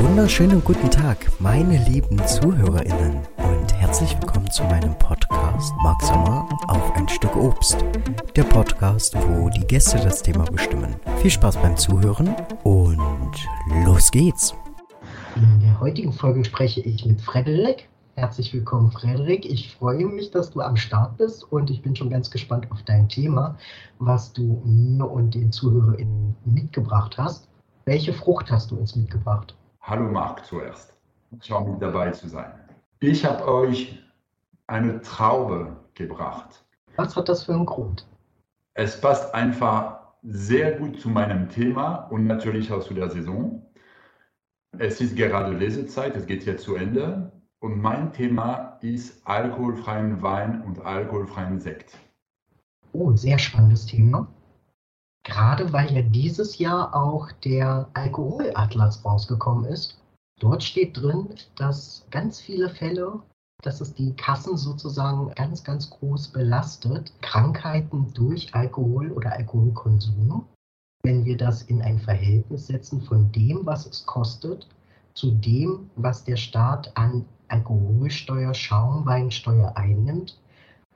wunderschönen guten Tag, meine lieben ZuhörerInnen und herzlich willkommen zu meinem Podcast Mark Sommer auf ein Stück Obst. Der Podcast, wo die Gäste das Thema bestimmen. Viel Spaß beim Zuhören und los geht's! In der heutigen Folge spreche ich mit Frederik. Herzlich willkommen, Frederik. Ich freue mich, dass du am Start bist und ich bin schon ganz gespannt auf dein Thema, was du mir und den ZuhörerInnen mitgebracht hast. Welche Frucht hast du uns mitgebracht? Hallo Marc zuerst. Schau mit dabei zu sein. Ich habe euch eine Traube gebracht. Was hat das für einen Grund? Es passt einfach sehr gut zu meinem Thema und natürlich auch zu der Saison. Es ist gerade Lesezeit, es geht jetzt zu Ende und mein Thema ist alkoholfreien Wein und alkoholfreien Sekt. Oh, sehr spannendes Thema. Gerade weil ja dieses Jahr auch der Alkoholatlas rausgekommen ist. Dort steht drin, dass ganz viele Fälle, dass es die Kassen sozusagen ganz, ganz groß belastet, Krankheiten durch Alkohol oder Alkoholkonsum. Wenn wir das in ein Verhältnis setzen von dem, was es kostet, zu dem, was der Staat an Alkoholsteuer, Schaumweinsteuer einnimmt,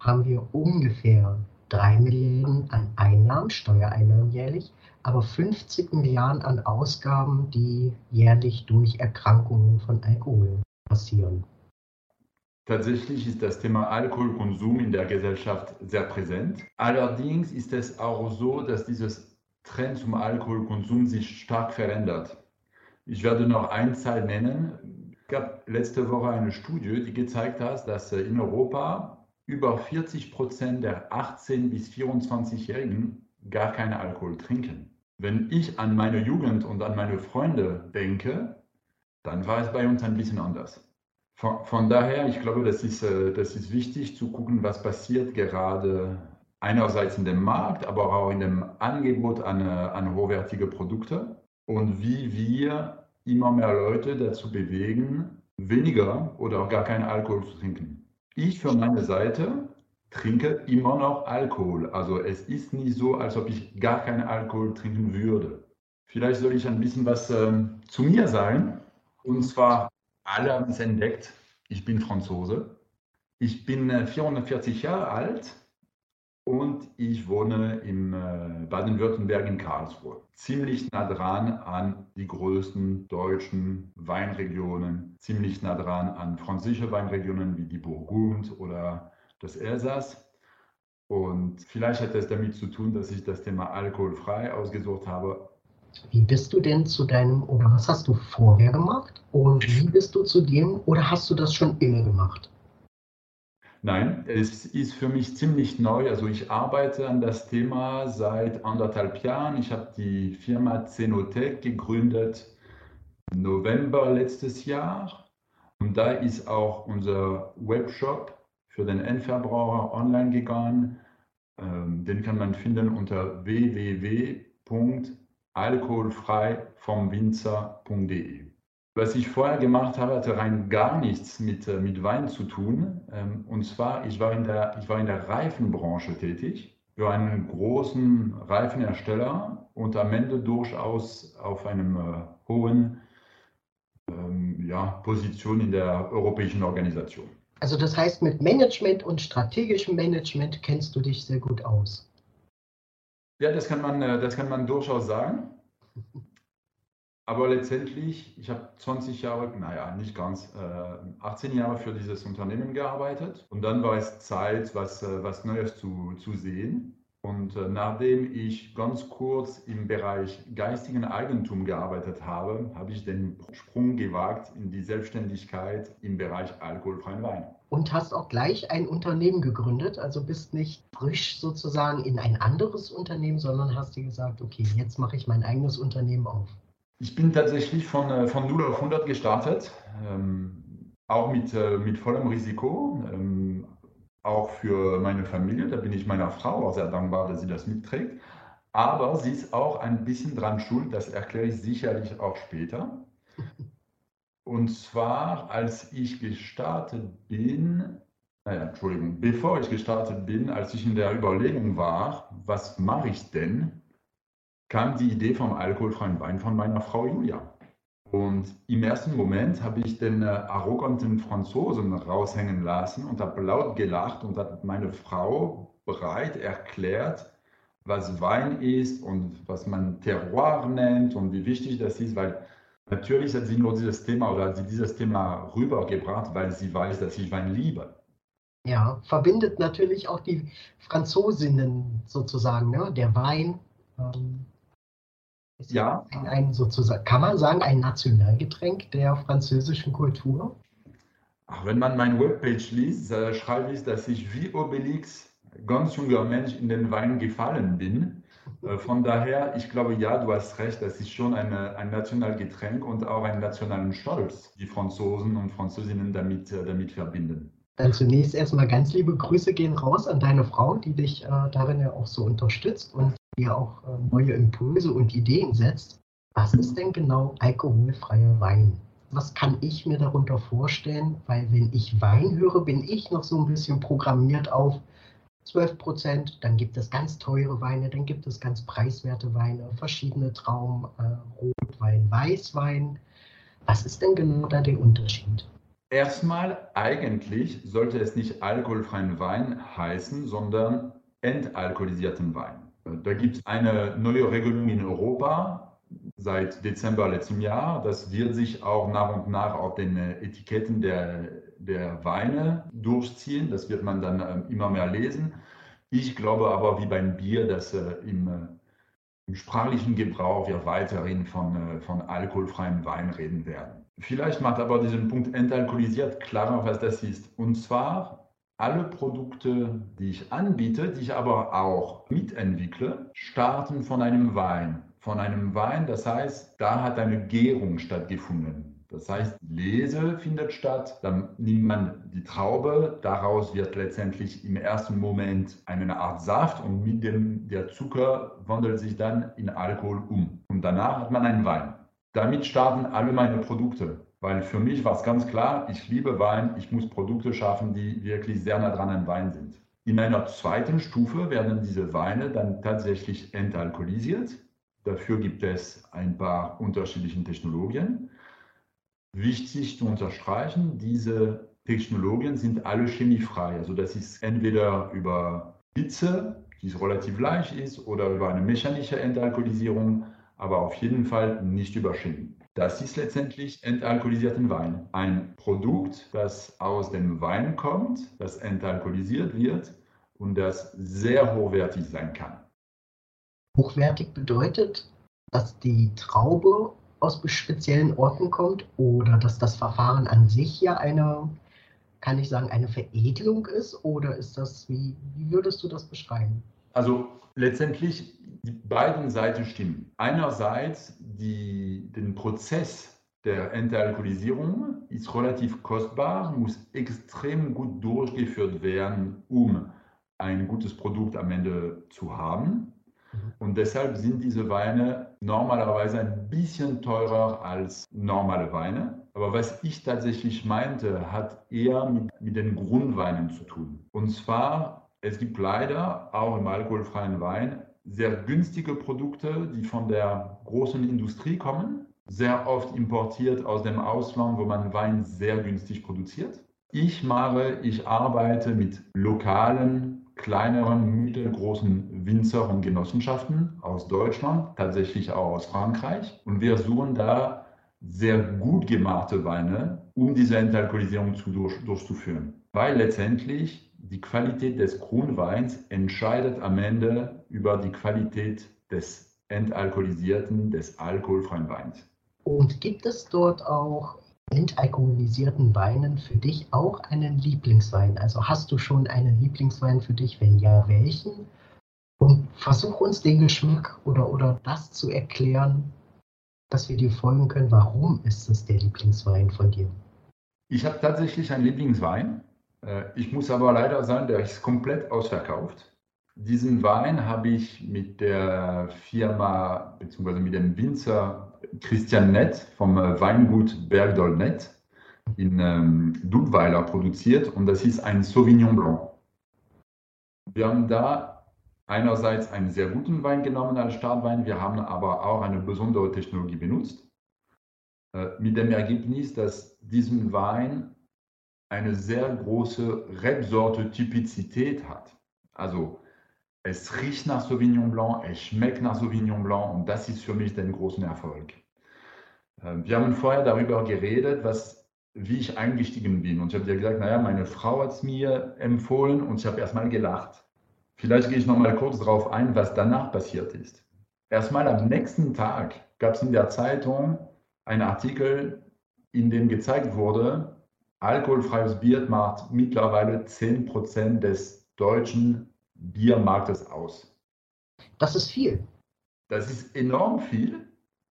haben wir ungefähr 3 Milliarden an Einnahmen, Steuereinnahmen jährlich, aber 50 Milliarden an Ausgaben, die jährlich durch Erkrankungen von Alkohol passieren. Tatsächlich ist das Thema Alkoholkonsum in der Gesellschaft sehr präsent. Allerdings ist es auch so, dass dieses Trend zum Alkoholkonsum sich stark verändert. Ich werde noch eine Zahl nennen. Es gab letzte Woche eine Studie, die gezeigt hat, dass in Europa über 40 Prozent der 18- bis 24-Jährigen gar keinen Alkohol trinken. Wenn ich an meine Jugend und an meine Freunde denke, dann war es bei uns ein bisschen anders. Von, von daher, ich glaube, das ist, äh, das ist wichtig zu gucken, was passiert gerade einerseits in dem Markt, aber auch in dem Angebot an, äh, an hochwertige Produkte und wie wir immer mehr Leute dazu bewegen, weniger oder auch gar keinen Alkohol zu trinken. Ich für meine Seite trinke immer noch Alkohol. Also es ist nicht so, als ob ich gar keinen Alkohol trinken würde. Vielleicht soll ich ein bisschen was ähm, zu mir sagen. Und zwar, alle haben es entdeckt, ich bin Franzose. Ich bin äh, 440 Jahre alt und ich wohne im äh, Baden-Württemberg in Karlsruhe. Ziemlich nah dran an die größten deutschen Weinregionen, ziemlich nah dran an französische Weinregionen wie die Burgund oder das Elsass. Und vielleicht hat es damit zu tun, dass ich das Thema alkoholfrei ausgesucht habe. Wie bist du denn zu deinem, oder was hast du vorher gemacht? Und wie bist du zu dem, oder hast du das schon immer gemacht? Nein, es ist für mich ziemlich neu. Also ich arbeite an das Thema seit anderthalb Jahren. Ich habe die Firma Zenotech gegründet im November letztes Jahr. Und da ist auch unser Webshop für den Endverbraucher online gegangen. Ähm, den kann man finden unter www.alkoholfreivomwinzer.de. Was ich vorher gemacht habe, hatte rein gar nichts mit, äh, mit Wein zu tun. Ähm, und zwar, ich war, in der, ich war in der Reifenbranche tätig, für einen großen Reifenhersteller und am Ende durchaus auf einem äh, hohen ähm, ja, Position in der europäischen Organisation. Also das heißt, mit Management und strategischem Management kennst du dich sehr gut aus. Ja, das kann man, äh, das kann man durchaus sagen. Aber letztendlich, ich habe 20 Jahre, naja, nicht ganz, äh, 18 Jahre für dieses Unternehmen gearbeitet. Und dann war es Zeit, was, äh, was Neues zu, zu sehen. Und äh, nachdem ich ganz kurz im Bereich geistigen Eigentum gearbeitet habe, habe ich den Sprung gewagt in die Selbstständigkeit im Bereich alkoholfreien Wein. Und hast auch gleich ein Unternehmen gegründet, also bist nicht frisch sozusagen in ein anderes Unternehmen, sondern hast dir gesagt, okay, jetzt mache ich mein eigenes Unternehmen auf. Ich bin tatsächlich von, äh, von 0 auf 100 gestartet, ähm, auch mit, äh, mit vollem Risiko, ähm, auch für meine Familie. Da bin ich meiner Frau auch sehr dankbar, dass sie das mitträgt. Aber sie ist auch ein bisschen dran schuld, das erkläre ich sicherlich auch später. Und zwar, als ich gestartet bin, naja, Entschuldigung, bevor ich gestartet bin, als ich in der Überlegung war, was mache ich denn, kam die Idee vom alkoholfreien Wein von meiner Frau Julia. Und im ersten Moment habe ich den äh, arroganten Franzosen raushängen lassen und habe laut gelacht und hat meine Frau bereit erklärt, was Wein ist und was man Terroir nennt und wie wichtig das ist, weil natürlich hat sie nur dieses Thema oder hat sie dieses Thema rübergebracht, weil sie weiß, dass ich Wein liebe. Ja, verbindet natürlich auch die Franzosinnen sozusagen, ne? Der Wein ähm, ist ja ein, ein, sozusagen, kann man sagen, ein Nationalgetränk der französischen Kultur. Ach, wenn man meine Webpage liest, äh, schreibe ich, dass ich wie Obelix ganz junger Mensch in den Wein gefallen bin. Äh, von daher, ich glaube, ja, du hast recht, das ist schon eine, ein Nationalgetränk und auch einen nationalen Stolz, die Franzosen und Französinnen damit, äh, damit verbinden. Dann zunächst erstmal ganz liebe Grüße gehen raus an deine Frau, die dich äh, darin ja auch so unterstützt und dir auch äh, neue Impulse und Ideen setzt. Was ist denn genau alkoholfreier Wein? Was kann ich mir darunter vorstellen? Weil wenn ich Wein höre, bin ich noch so ein bisschen programmiert auf 12 Prozent. Dann gibt es ganz teure Weine, dann gibt es ganz preiswerte Weine, verschiedene Trauben, äh, Rotwein, Weißwein. Was ist denn genau da der Unterschied? Erstmal, eigentlich sollte es nicht alkoholfreien Wein heißen, sondern entalkoholisierten Wein. Da gibt es eine neue Regelung in Europa seit Dezember letzten Jahr. Das wird sich auch nach und nach auf den Etiketten der, der Weine durchziehen. Das wird man dann ähm, immer mehr lesen. Ich glaube aber, wie beim Bier, dass äh, im, äh, im sprachlichen Gebrauch wir weiterhin von, äh, von alkoholfreiem Wein reden werden. Vielleicht macht aber diesen Punkt entalkoholisiert klarer, was das ist. Und zwar alle Produkte, die ich anbiete, die ich aber auch mitentwickle, starten von einem Wein. Von einem Wein, das heißt, da hat eine Gärung stattgefunden. Das heißt, Lese findet statt, dann nimmt man die Traube, daraus wird letztendlich im ersten Moment eine Art Saft und mit dem der Zucker wandelt sich dann in Alkohol um. Und danach hat man einen Wein. Damit starten alle meine Produkte, weil für mich war es ganz klar, ich liebe Wein, ich muss Produkte schaffen, die wirklich sehr nah dran an Wein sind. In einer zweiten Stufe werden diese Weine dann tatsächlich entalkoholisiert. Dafür gibt es ein paar unterschiedliche Technologien. Wichtig zu unterstreichen, diese Technologien sind alle chemiefrei. Also das ist entweder über Hitze, die relativ leicht ist, oder über eine mechanische Entalkoholisierung aber auf jeden Fall nicht überschämen. Das ist letztendlich entalkoholisierten Wein. Ein Produkt, das aus dem Wein kommt, das entalkoholisiert wird und das sehr hochwertig sein kann. Hochwertig bedeutet, dass die Traube aus speziellen Orten kommt oder dass das Verfahren an sich ja eine, kann ich sagen, eine Veredelung ist? Oder ist das, wie, wie würdest du das beschreiben? Also letztendlich die beiden Seiten stimmen. Einerseits die, den Prozess der Entalkoholisierung ist relativ kostbar, muss extrem gut durchgeführt werden, um ein gutes Produkt am Ende zu haben. Mhm. Und deshalb sind diese Weine normalerweise ein bisschen teurer als normale Weine. Aber was ich tatsächlich meinte, hat eher mit, mit den Grundweinen zu tun. Und zwar, es gibt leider auch im alkoholfreien Wein sehr günstige Produkte, die von der großen Industrie kommen, sehr oft importiert aus dem Ausland, wo man Wein sehr günstig produziert. Ich mache, ich arbeite mit lokalen, kleineren, mittelgroßen Winzer und Genossenschaften aus Deutschland, tatsächlich auch aus Frankreich. Und wir suchen da sehr gut gemachte Weine, um diese Entalkoholisierung zu durch, durchzuführen. Weil letztendlich die Qualität des Grundweins entscheidet am Ende über die Qualität des entalkoholisierten, des alkoholfreien Weins. Und gibt es dort auch entalkoholisierten Weinen für dich auch einen Lieblingswein? Also hast du schon einen Lieblingswein für dich? Wenn ja, welchen? Und versuch uns den Geschmack oder, oder das zu erklären, dass wir dir folgen können. Warum ist es der Lieblingswein von dir? Ich habe tatsächlich einen Lieblingswein. Äh, ich muss aber leider sagen, der ist komplett ausverkauft. Diesen Wein habe ich mit der Firma bzw. mit dem Winzer Christian Nett vom äh, Weingut Bergdol Nett in ähm, Dudweiler produziert und das ist ein Sauvignon Blanc. Wir haben da einerseits einen sehr guten Wein genommen als Startwein, wir haben aber auch eine besondere Technologie benutzt. äh, mit dem Ergebnis, dass diesen Wein eine sehr große Rebsorte-Typizität hat. Also es riecht nach Sauvignon Blanc, es schmeckt nach Sauvignon Blanc und das ist für mich den großen Erfolg. Äh, wir haben vorher darüber geredet, was, wie ich eingestiegen bin. Und ich habe dir gesagt, naja, meine Frau hat es mir empfohlen und ich habe erstmal gelacht. Vielleicht gehe ich noch mal kurz darauf ein, was danach passiert ist. Erstmal am nächsten Tag gab es in der Zeitung einen Artikel, in dem gezeigt wurde, alkoholfreies Bier macht mittlerweile 10% des deutschen Biermarktes aus. Das ist viel. Das ist enorm viel.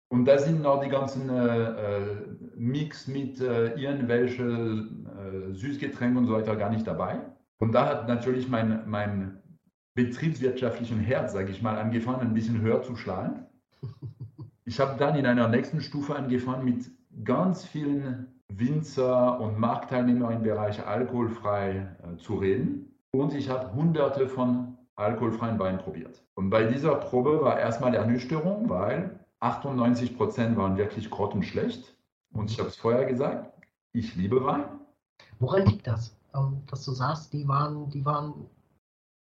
Und da sind noch die ganzen äh, äh Mix mit äh, irgendwelchen äh, Süßgetränken und so weiter gar nicht dabei. Und da hat natürlich mein, mein betriebswirtschaftlichen Herz, sage ich mal, angefangen, ein bisschen höher zu schlagen. Ich habe dann in einer nächsten Stufe angefangen, mit ganz vielen Winzer und Marktteilnehmern im Bereich alkoholfrei äh, zu reden. Und ich habe hunderte von alkoholfreien Weinen probiert. Und bei dieser Probe war erstmal Ernüchterung, weil 98 Prozent waren wirklich grottenschlecht. Und ich habe es vorher gesagt, ich liebe Wein. Woran liegt das? Ähm, dass du sagst, die waren, die waren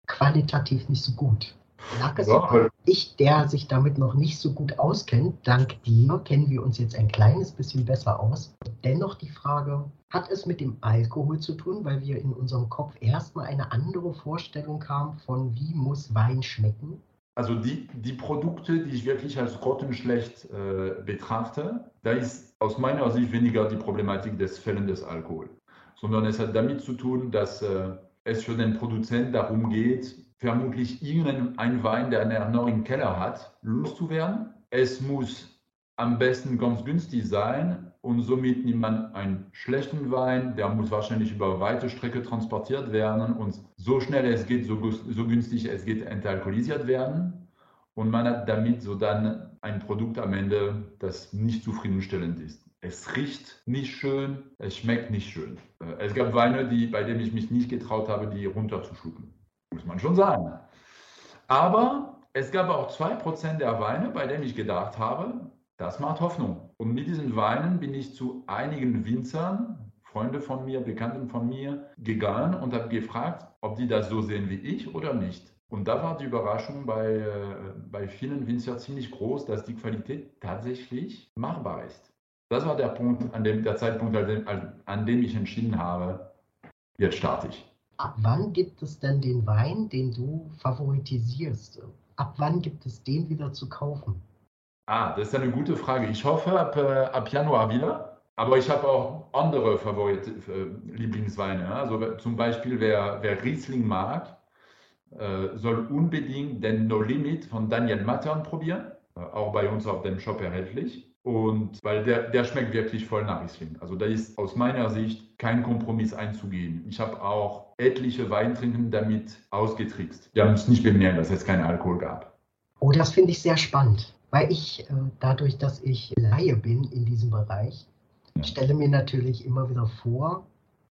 qualitativ nicht so gut. Lag es ja, ich, der sich damit noch nicht so gut auskennt, dank dir kennen wir uns jetzt ein kleines bisschen besser aus. Dennoch die Frage, hat es mit dem Alkohol zu tun, weil wir in unserem Kopf erstmal eine andere Vorstellung haben von wie muss Wein schmecken? Also die, die Produkte, die ich wirklich als grottenschlecht äh, betrachte, da ist aus meiner Sicht weniger die Problematik des Fällen des Alkohol, sondern es hat damit zu tun, dass äh, es für den Produzenten darum geht, vermutlich irgendein Wein, der er noch im Keller hat, loszuwerden. Es muss am besten ganz günstig sein und somit nimmt man einen schlechten Wein, der muss wahrscheinlich über weite Strecke transportiert werden und so schnell es geht, so, so günstig es geht, entalkoholisiert werden. Und man hat damit so dann ein Produkt am Ende, das nicht zufriedenstellend ist. Es riecht nicht schön, es schmeckt nicht schön. Äh, es gab Weine, die, bei denen ich mich nicht getraut habe, die runterzuschlucken. Muss man schon sagen. Aber es gab auch 2% der Weine, bei denen ich gedacht habe, das macht Hoffnung. Und mit diesen Weinen bin ich zu einigen Winzern, Freunde von mir, Bekannten von mir, gegangen und habe gefragt, ob die das so sehen wie ich oder nicht. Und da war die Überraschung bei, äh, bei vielen Winzern ziemlich groß, dass die Qualität tatsächlich machbar ist. Das war der Punkt, an dem, der Zeitpunkt, an dem, an dem ich entschieden habe, jetzt starte ich. Ab wann gibt es denn den Wein, den du favoritisierst? Ab wann gibt es den wieder zu kaufen? Ah, das ist eine gute Frage. Ich hoffe ab, äh, ab Januar wieder. Aber ich habe auch andere Favorit äh, Lieblingsweine. Also zum Beispiel, wer, wer Riesling mag, äh, soll unbedingt den No Limit von Daniel Mattern probieren. Äh, auch bei uns auf dem Shop erhältlich. Und weil der, der schmeckt wirklich voll nach Riesling. Also da ist aus meiner Sicht kein Kompromiss einzugehen. Ich habe auch etliche Weintrinken damit ausgetrickst. Die haben es nicht bemerkt, dass es keinen Alkohol gab. Oh, das finde ich sehr spannend, weil ich äh, dadurch, dass ich Laie bin in diesem Bereich, ja. stelle mir natürlich immer wieder vor,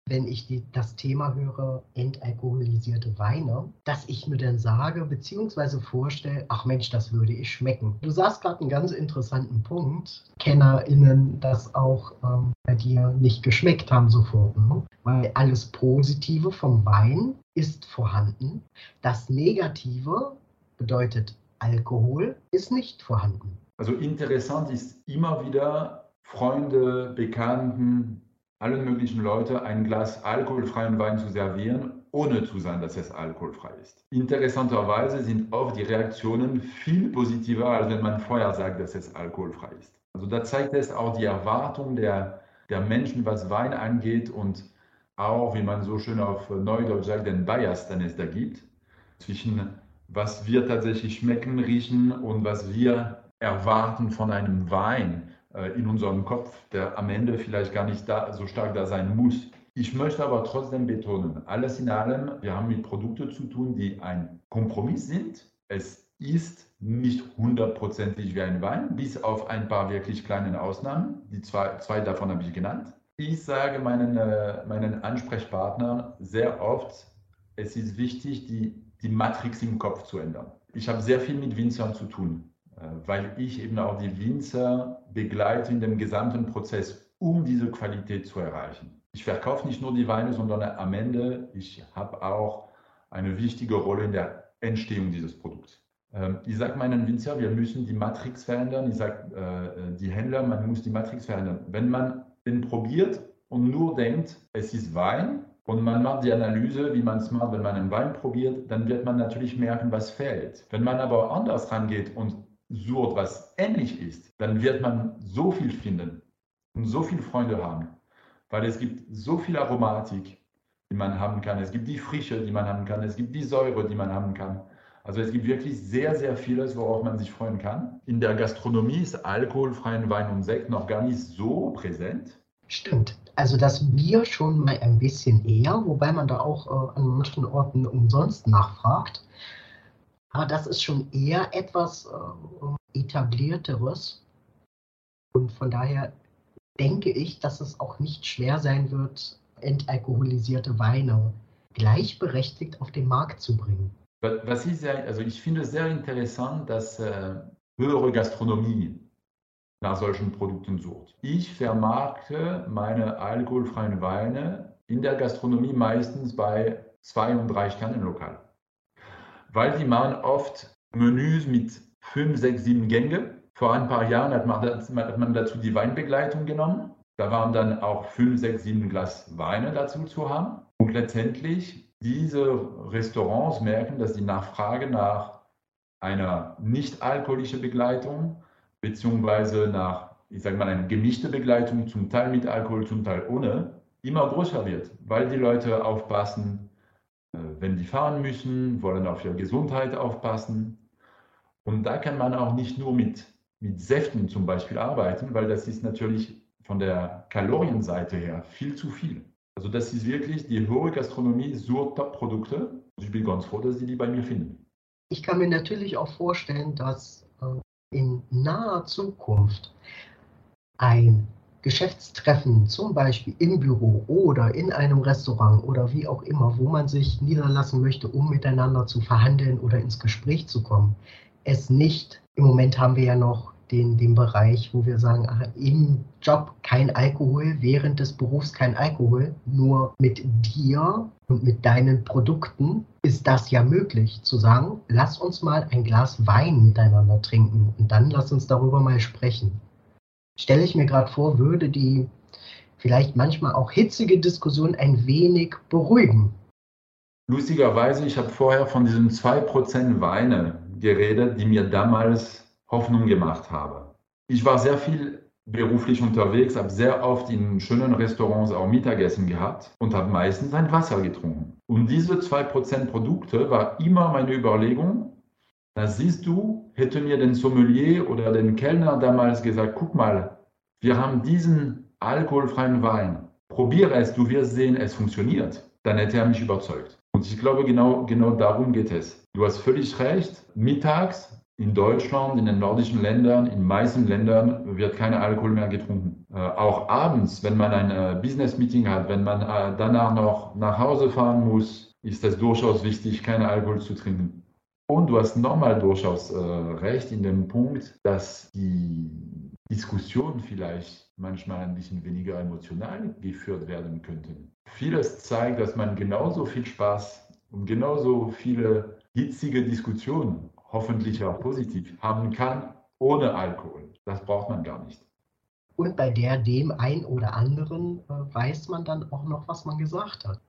wenn ich die, das Thema höre, entalkoholisierte Weine, dass ich mir dann sage, beziehungsweise vorstelle, ach Mensch, das würde ich schmecken. Du sagst gerade einen ganz interessanten Punkt. KennerInnen das auch ähm, bei dir nicht geschmeckt haben sofort. Ne? Weil alles Positive vom Wein ist vorhanden. Das Negative bedeutet Alkohol ist nicht vorhanden. Also interessant ist immer wieder Freunde, Bekannten, allen möglichen Leuten ein Glas alkoholfreien Wein zu servieren, ohne zu sagen, dass es alkoholfrei ist. Interessanterweise sind oft die Reaktionen viel positiver, als wenn man vorher sagt, dass es alkoholfrei ist. Also da zeigt es auch die Erwartung der, der Menschen, was Wein angeht und auch, wie man so schön auf Neudeutsch sagt, den Bias, den es da gibt, zwischen was wir tatsächlich schmecken, riechen und was wir erwarten von einem Wein. Äh, in unserem Kopf, der am Ende vielleicht gar nicht da, so stark da sein muss. Ich möchte aber trotzdem betonen, alles in allem, wir haben mit Produkten zu tun, die ein Kompromiss sind. Es ist nicht hundertprozentig wie ein Wein, bis auf ein paar wirklich kleinen Ausnahmen. Die zwei, zwei davon habe ich genannt. Ich sage meinen, äh, meinen Ansprechpartnern sehr oft, es ist wichtig, die, die Matrix im Kopf zu ändern. Ich habe sehr viel mit Winzern zu tun weil ich eben auch die Winzer begleite in dem gesamten Prozess, um diese Qualität zu erreichen. Ich verkaufe nicht nur die Weine, sondern am Ende, ich habe auch eine wichtige Rolle in der Entstehung dieses Produkts. Ähm, ich sage meinen Winzer, wir müssen die Matrix verändern. Ich sage äh, die Händler, man muss die Matrix verändern. Wenn man den probiert und nur denkt, es ist Wein, und man macht die Analyse, wie man es macht, wenn man einen Wein probiert, dann wird man natürlich merken, was fehlt. Wenn man aber anders rangeht und sucht, was ähnlich ist, dann wird man so viel finden und so viele Freunde haben, weil es gibt so viel Aromatik, die man haben kann. Es gibt die Frische, die man haben kann. Es gibt die Säure, die man haben kann. Also es gibt wirklich sehr, sehr vieles, worauf man sich freuen kann. In der Gastronomie ist alkoholfreien Wein und Sekt noch gar nicht so präsent. Stimmt. Also das Bier schon mal ein bisschen eher, wobei man da auch äh, an manchen Orten umsonst nachfragt. Aber das ist schon eher etwas äh, etablierteres. Und von daher denke ich, dass es auch nicht schwer sein wird, entalkoholisierte Weine gleichberechtigt auf den Markt zu bringen. Was ich sehr, also ich finde es sehr interessant, dass äh, höhere Gastronomie nach solchen Produkten sucht. Ich vermarkte meine alkoholfreien Weine in der Gastronomie meistens bei zwei und drei Sternen lokal. Weil die machen oft Menüs mit fünf, sechs, sieben Gänge. Vor ein paar Jahren hat man, hat man dazu die Weinbegleitung genommen. Da waren dann auch fünf, sechs, sieben Glas Weine dazu zu haben. Und letztendlich diese Restaurants merken, dass die Nachfrage nach einer nicht alkoholischen Begleitung beziehungsweise nach, ich sage mal, eine gemischte Begleitung, zum Teil mit Alkohol, zum Teil ohne, immer größer wird, weil die Leute aufpassen, wenn die fahren müssen, wollen auf ihre Gesundheit aufpassen. Und da kann man auch nicht nur mit, mit Säften zum Beispiel arbeiten, weil das ist natürlich von der Kalorienseite her viel zu viel. Also das ist wirklich die hohe Gastronomie sucht Top-Produkte. Ich bin ganz froh, dass sie die bei mir finden. Ich kann mir natürlich auch vorstellen, dass äh, in naher Zukunft ein Geschäftstreffen, zum Beispiel im Büro oder in einem Restaurant oder wie auch immer, wo man sich niederlassen möchte, um miteinander zu verhandeln oder ins Gespräch zu kommen, es nicht, im Moment haben wir ja noch den, den Bereich, wo wir sagen, ach, im Job kein Alkohol, während des Berufs kein Alkohol, nur mit dir und mit deinen Produkten ist das ja möglich, zu sagen, lass uns mal ein Glas Wein miteinander trinken und dann lass uns darüber mal sprechen. Stelle ich mir gerade vor, würde die vielleicht manchmal auch hitzige Diskussion ein wenig beruhigen. Lustigerweise, ich habe vorher von diesen 2% Weine geredet, die mir damals Hoffnung gemacht habe. Ich war sehr viel beruflich unterwegs, habe sehr oft in schönen Restaurants auch Mittagessen gehabt und habe meistens ein Wasser getrunken. Und diese 2% Produkte war immer meine Überlegung, da siehst du, hätte mir den Sommelier oder den Kellner damals gesagt, guck mal, wir haben diesen alkoholfreien Wein, probiere es, du wirst sehen, es funktioniert. Dann hätte er mich überzeugt. Und ich glaube, genau, genau darum geht es. Du hast völlig recht. Mittags in Deutschland, in den nordischen Ländern, in meisten Ländern wird kein Alkohol mehr getrunken. Äh, auch abends, wenn man ein äh, Business-Meeting hat, wenn man äh, danach noch nach Hause fahren muss, ist es durchaus wichtig, keinen Alkohol zu trinken. Und du hast nochmal durchaus äh, recht in dem Punkt, dass die Diskussionen vielleicht manchmal ein bisschen weniger emotional geführt werden könnten. Vieles zeigt, dass man genauso viel Spaß und genauso viele hitzige Diskussionen hoffentlich auch positiv haben kann, ohne Alkohol. Das braucht man gar nicht. Und bei der dem ein oder anderen äh, weiß man dann auch noch, was man gesagt hat.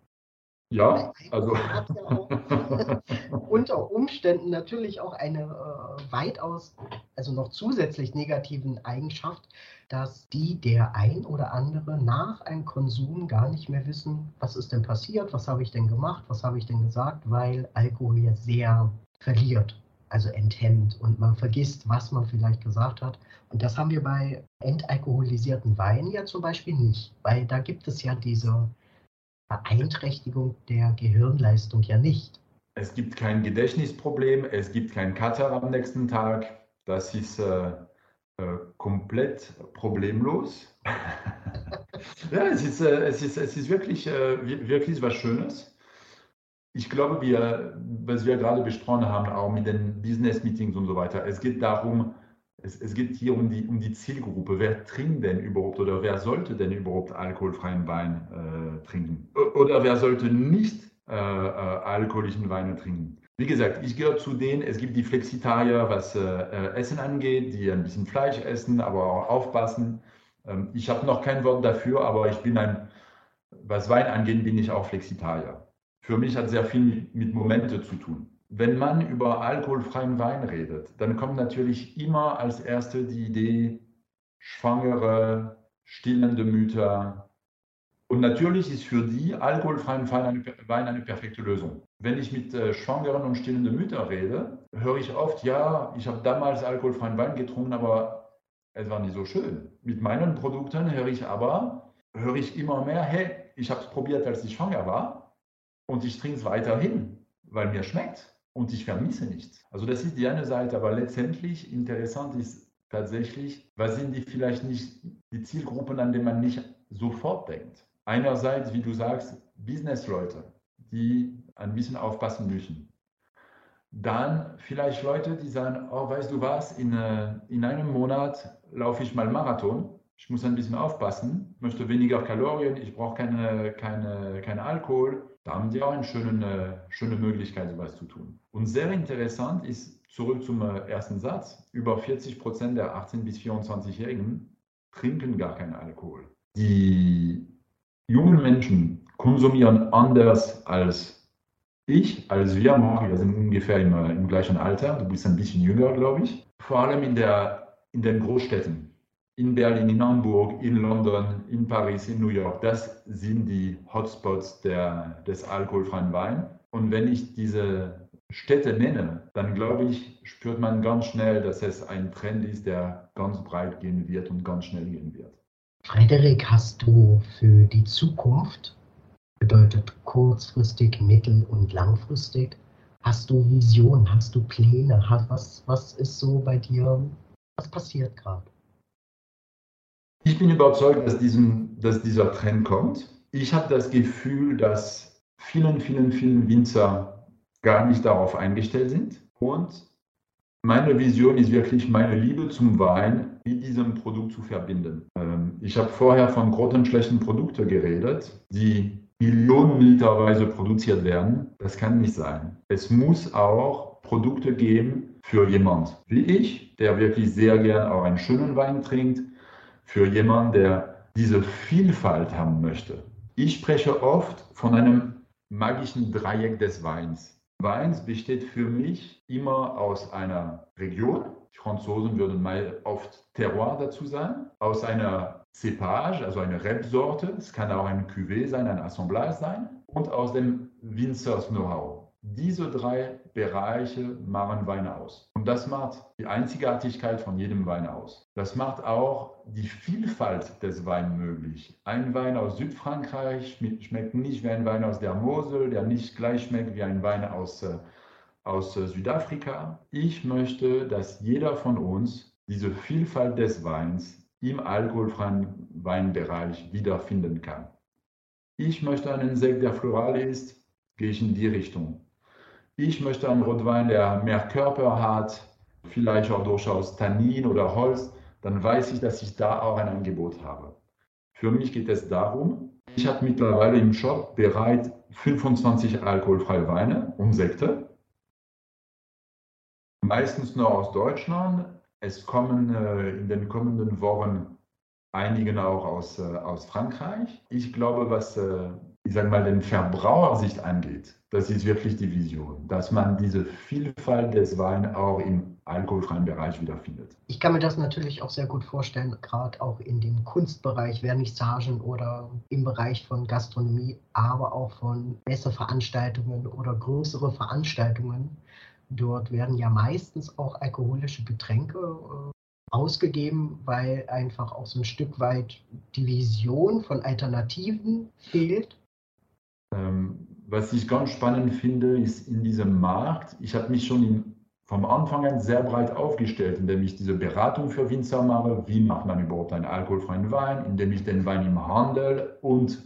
Ja, also. Ja unter Umständen natürlich auch eine äh, weitaus, also noch zusätzlich negativen Eigenschaft, dass die der ein oder andere nach einem Konsum gar nicht mehr wissen, was ist denn passiert, was habe ich denn gemacht, was habe ich denn gesagt, weil Alkohol ja sehr verliert also enthemmt und man vergisst, was man vielleicht gesagt hat. Und das haben wir bei entalkoholisierten Weinen ja zum Beispiel nicht, weil da gibt es ja diese Beeinträchtigung der Gehirnleistung ja nicht. Es gibt kein Gedächtnisproblem, es gibt kein Kater am nächsten Tag. Das ist äh, äh, komplett problemlos. ja, es ist, äh, es ist, es ist wirklich, äh, wirklich was Schönes. ich glaube, wir, was wir gerade besprochen haben, auch mit den Business-Meetings und so weiter, es geht darum, es, es, geht hier um die, um die Zielgruppe. Wer trinkt denn überhaupt oder wer sollte denn überhaupt alkoholfreien Wein äh, trinken? Oder wer sollte nicht äh, äh, alkoholischen Weine trinken? Wie gesagt, ich gehöre zu denen, es gibt die Flexitarier, was äh, äh, Essen angeht, die ein bisschen Fleisch essen, aber auch aufpassen. Ähm, ich habe noch kein Wort dafür, aber ich bin ein, was Wein angeht, bin ich auch Flexitarier. Für mich hat sehr viel mit Momente zu tun. Wenn man über alkoholfreien Wein redet, dann kommt natürlich immer als erste die Idee Schwangere, stillende Mütter. Und natürlich ist für die alkoholfreien Wein eine perfekte Lösung. Wenn ich mit äh, schwangeren und stillenden Müttern rede, höre ich oft, ja, ich habe damals alkoholfreien Wein getrunken, aber es war nicht so schön. Mit meinen Produkten höre ich aber, höre ich immer mehr, hey, ich habe es probiert, als ich schwanger war und ich trinke es weiterhin, weil mir schmeckt und ich vermisse nichts. Also das ist die eine Seite, aber letztendlich interessant ist tatsächlich, was sind die vielleicht nicht die Zielgruppen, an denen man nicht sofort denkt. Einerseits, wie du sagst, Businessleute, die ein bisschen aufpassen müssen. Dann vielleicht Leute, die sagen, oh, weißt du was, in, äh, in einem Monat laufe ich mal Marathon. Ich muss ein bisschen aufpassen, möchte weniger Kalorien, ich brauche keine, keine, keinen Alkohol da haben die auch eine schöne, schöne Möglichkeit, sowas zu tun. Und sehr interessant ist, zurück zum äh, ersten Satz, über 40 Prozent der 18- bis 24-Jährigen trinken gar keinen Alkohol. Die jungen Menschen konsumieren anders als ich, als wir. Wir sind ungefähr im, äh, im gleichen Alter. Du bist ein bisschen jünger, glaube ich. Vor allem in, der, in den Großstädten in Berlin, in Hamburg, in London, in Paris, in New York. Das sind die Hotspots der, des alkoholfreien Wein. Und wenn ich diese Städte nenne, dann glaube ich, spürt man ganz schnell, dass es ein Trend ist, der ganz breit gehen wird und ganz schnell gehen wird. Frederik, hast du für die Zukunft, bedeutet kurzfristig, mittel- und langfristig, hast du Visionen, hast du Pläne? Was, was ist so bei dir, was passiert gerade? Ich bin überzeugt, dass, diesen, dass dieser Trend kommt. Ich habe das Gefühl, dass vielen, vielen, vielen Winzer gar nicht darauf eingestellt sind. Und meine Vision ist wirklich, meine Liebe zum Wein mit diesem Produkt zu verbinden. Ähm, ich habe vorher von grottenschlechten Produkten geredet, die millionenliterweise produziert werden. Das kann nicht sein. Es muss auch Produkte geben für jemand wie ich, der wirklich sehr gern auch einen schönen Wein trinkt, für jemanden, der diese Vielfalt haben möchte. Ich spreche oft von einem magischen Dreieck des Weins. Weins besteht für mich immer aus einer Region, die Franzosen würden mal oft Terroir dazu sagen, aus einer Cepage, also eine Rebsorte, es kann auch ein Cuvée sein, ein Assemblage sein, und aus dem Winzers Know-how. Diese drei Bereiche machen Weine aus. Und das macht die Einzigartigkeit von jedem Wein aus. Das macht auch die Vielfalt des Weins möglich. Ein Wein aus Südfrankreich schmeckt nicht wie ein Wein aus der Mosel, der nicht gleich schmeckt wie ein Wein aus, äh, aus äh, Südafrika. Ich möchte, dass jeder von uns diese Vielfalt des Weins im alkoholfreien Weinbereich wiederfinden kann. Ich möchte einen Sekt, der floral ist, gehe ich in die Richtung ich möchte einen Rotwein, der mehr Körper hat, vielleicht auch durchaus Tannin oder Holz, dann weiß ich, dass ich da auch ein Angebot habe. Für mich geht es darum, ich habe mittlerweile im Shop bereit 25 alkoholfreie Weine und Sekte. Meistens nur aus Deutschland. Es kommen äh, in den kommenden Wochen einige auch aus, äh, aus Frankreich. Ich glaube, was äh, ich sage mal, den Verbrauchersicht angeht, das ist wirklich die Vision, dass man diese Vielfalt des Weins auch im alkoholfreien Bereich wiederfindet. Ich kann mir das natürlich auch sehr gut vorstellen, gerade auch in dem Kunstbereich, Vernissagen oder im Bereich von Gastronomie, aber auch von Messeveranstaltungen oder größere Veranstaltungen. Dort werden ja meistens auch alkoholische Getränke äh, ausgegeben, weil einfach auch so ein Stück weit die Vision von Alternativen fehlt was ich ganz spannend finde, ist in diesem Markt, ich habe mich schon in, vom Anfang an sehr breit aufgestellt, indem ich diese Beratung für Winzer mache, wie macht man überhaupt einen alkoholfreien Wein, indem ich den Wein im Handel und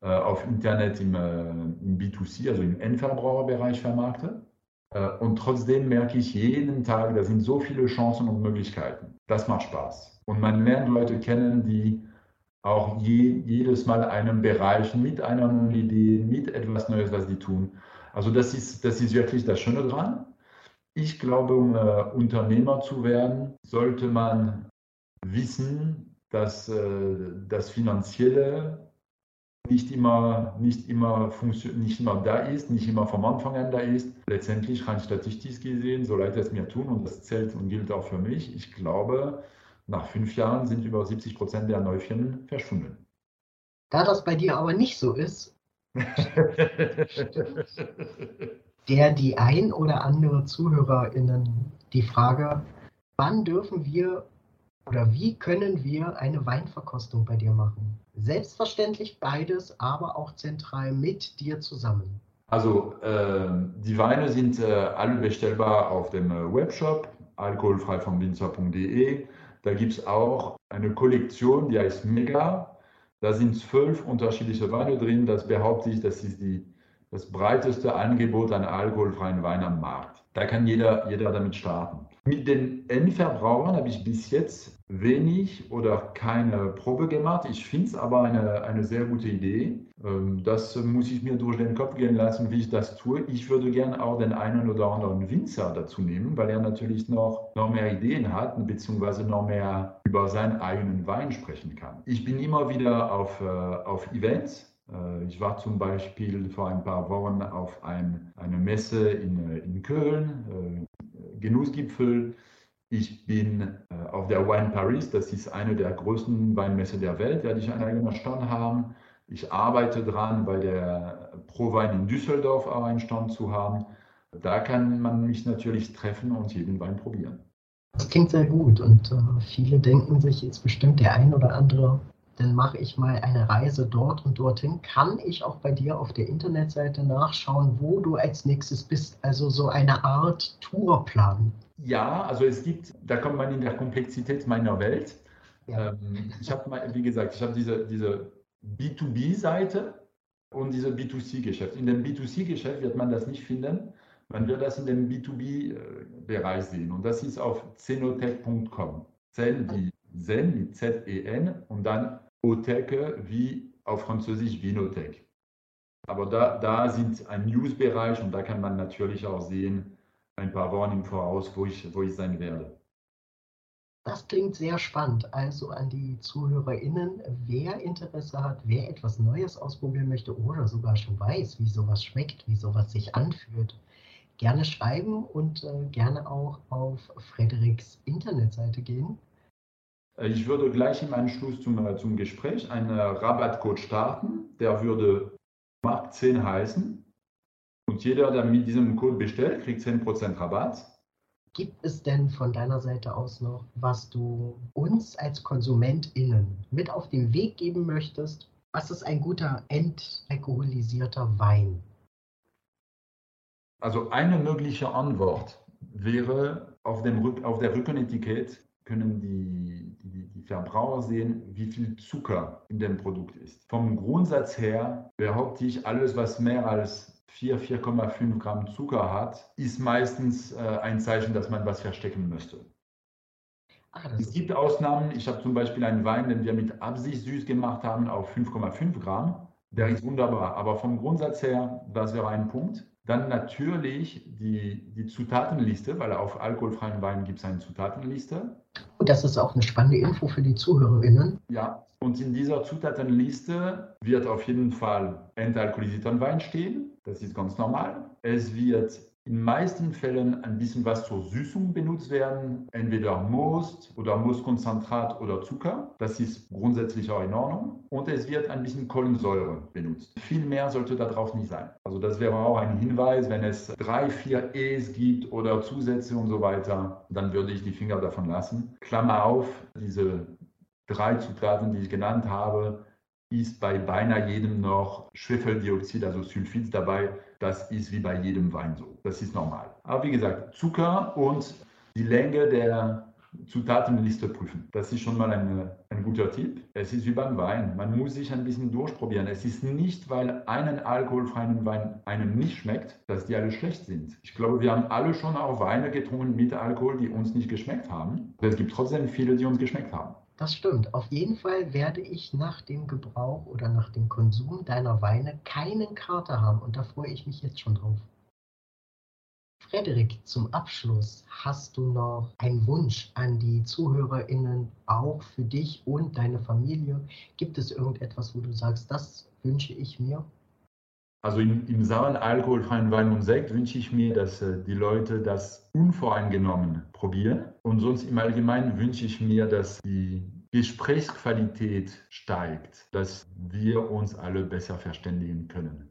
äh, auf Internet im, äh, im B2C, also im Endverbraucherbereich vermarkte. Äh, und trotzdem merke ich jeden Tag, da sind so viele Chancen und Möglichkeiten. Das macht Spaß. Und man lernt Leute kennen, die auch je, jedes Mal einen Bereich mit einer neuen Idee, mit etwas Neues, was die tun. Also das ist, das ist wirklich das Schöne dran. Ich glaube, um äh, Unternehmer zu werden, sollte man wissen, dass äh, das Finanzielle nicht immer, nicht, immer nicht immer da ist, nicht immer vom Anfang an da ist. Letztendlich rein statistisch gesehen, so leid es mir tun, und das zählt und gilt auch für mich, ich glaube, nach fünf Jahren sind über 70 Prozent der Neufirmen verschwunden. Da das bei dir aber nicht so ist, der die ein oder andere ZuhörerInnen die Frage, wann dürfen wir oder wie können wir eine Weinverkostung bei dir machen? Selbstverständlich beides, aber auch zentral mit dir zusammen. Also äh, die Weine sind äh, alle bestellbar auf dem äh, Webshop alkoholfrei vom Winzer.de. Da gibt es auch eine Kollektion, die heißt Mega. Da sind zwölf unterschiedliche Weine drin. Das behaupte ich, das ist die, das breiteste Angebot an alkoholfreien Wein am Markt. Da kann jeder, jeder damit starten. Mit den Endverbrauchern habe ich bis jetzt wenig oder keine Probe gemacht. Ich finde es aber eine, eine sehr gute Idee. Ähm, das muss ich mir durch den Kopf gehen lassen, wie ich das tue. Ich würde gerne auch den einen oder anderen Winzer dazu nehmen, weil er natürlich noch, noch mehr Ideen hat, beziehungsweise noch mehr über seinen eigenen Wein sprechen kann. Ich bin immer wieder auf, äh, auf Events äh, ich war zum Beispiel vor ein paar Wochen auf ein, eine Messe in, äh, in Köln, Genussgipfel. Ich bin auf der Wine Paris, das ist eine der größten Weinmesse der Welt, werde ich einen eigenen Stand haben. Ich arbeite dran, bei der Pro Wein in Düsseldorf auch einen Stand zu haben. Da kann man mich natürlich treffen und jeden Wein probieren. Das klingt sehr gut und äh, viele denken sich jetzt bestimmt der ein oder andere dann mache ich mal eine Reise dort und dorthin. Kann ich auch bei dir auf der Internetseite nachschauen, wo du als nächstes bist? Also so eine Art Tourplan. Ja, also es gibt, da kommt man in der Komplexität meiner Welt. Ja. Ähm, ich habe wie gesagt, ich habe diese, diese B2B-Seite und diese B2C-Geschäft. In dem B2C-Geschäft wird man das nicht finden. Man wird das in dem B2B-Bereich sehen. Und das ist auf zenotech.com. Zen wie Zen mit Z-E-N und dann Otheke wie auf Französisch Vinothek. Aber da, da sind ein News-Bereich und da kann man natürlich auch sehen, ein paar Wochen im Voraus, wo ich, wo ich sein werde. Das klingt sehr spannend. Also an die ZuhörerInnen, wer Interesse hat, wer etwas Neues ausprobieren möchte oder sogar schon weiß, wie sowas schmeckt, wie sowas sich anfühlt, gerne schreiben und äh, gerne auch auf Frederiks Internetseite gehen. Äh, ich würde gleich im Anschluss zum, zum Gespräch einen äh, Rabattcode starten. Der würde Markt 10 heißen. Und jeder, der mit diesem Code bestellt, kriegt 10% Rabatt. Gibt es denn von deiner Seite aus noch, was du uns als KonsumentInnen mit auf den Weg geben möchtest? Was ist ein guter entalkoholisierter Wein? Also eine mögliche Antwort wäre auf, dem, auf der Rückenetikett können die, die, die, Verbraucher sehen, wie viel Zucker in dem Produkt ist. Vom Grundsatz her behaupte ich, alles, was mehr als 4, 4,5 Gramm Zucker hat, ist meistens äh, ein Zeichen, dass man was verstecken möchte. Ach, es gibt Ausnahmen. Ich habe zum Beispiel einen Wein, den wir mit Absicht süß gemacht haben, auf 5,5 Gramm. Der ist wunderbar. Aber vom Grundsatz her, das wäre ein Punkt. Dann natürlich die, die Zutatenliste, weil auf alkoholfreien Wein gibt es eine Zutatenliste. Das ist auch eine spannende Info für die ZuhörerInnen. Ja, und in dieser Zutatenliste wird auf jeden Fall entalkoholisierter Wein stehen. Das ist ganz normal. Es wird in meisten Fällen ein bisschen was zur Süßung benutzt werden, entweder Most oder Moostkonzentrat oder Zucker. Das ist grundsätzlich auch in Ordnung. Und es wird ein bisschen Kohlensäure benutzt. Viel mehr sollte darauf nicht sein. Also das wäre auch ein Hinweis, wenn es drei, vier E's gibt oder Zusätze und so weiter, dann würde ich die Finger davon lassen. Klammer auf, diese drei Zutaten, die ich genannt habe, ist bei beinahe jedem noch Schwefeldioxid, also Sulfid dabei. Das ist wie bei jedem Wein so. Das ist normal. Aber wie gesagt, Zucker und die Länge der, Zutatenliste prüfen. Das ist schon mal ein, ein guter Tipp. Es ist wie beim Wein. Man muss sich ein bisschen durchprobieren. Es ist nicht, weil einen alkoholfreien Wein einem nicht schmeckt, dass die alle schlecht sind. Ich glaube, wir haben alle schon auch Weine getrunken mit Alkohol, die uns nicht geschmeckt haben. Es gibt trotzdem viele, die uns geschmeckt haben. Das stimmt. Auf jeden Fall werde ich nach dem Gebrauch oder nach dem Konsum deiner Weine keinen Kater haben und da freue ich mich jetzt schon drauf. Frederik, zum Abschluss hast du noch einen Wunsch an die ZuhörerInnen, auch für dich und deine Familie? Gibt es irgendetwas, wo du sagst, das wünsche ich mir? Also im, im Samen alkoholfreien Wein und Sekt wünsche ich mir, dass äh, die Leute das unvoreingenommen probieren. Und sonst im Allgemeinen wünsche ich mir, dass die Gesprächsqualität steigt, dass wir uns alle besser verständigen können.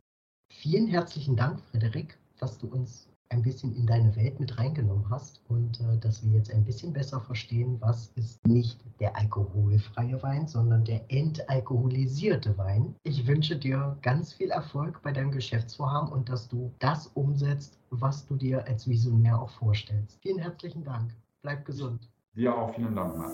Vielen herzlichen Dank, Frederik, dass du uns ein bisschen in deine Welt mit reingenommen hast und äh, dass wir jetzt ein bisschen besser verstehen, was ist nicht der alkoholfreie Wein, sondern der entalkoholisierte Wein. Ich wünsche dir ganz viel Erfolg bei deinem Geschäftsvorhaben und dass du das umsetzt, was du dir als Visionär auch vorstellst. Vielen herzlichen Dank. Bleib gesund. Dir auch vielen Dank, Max.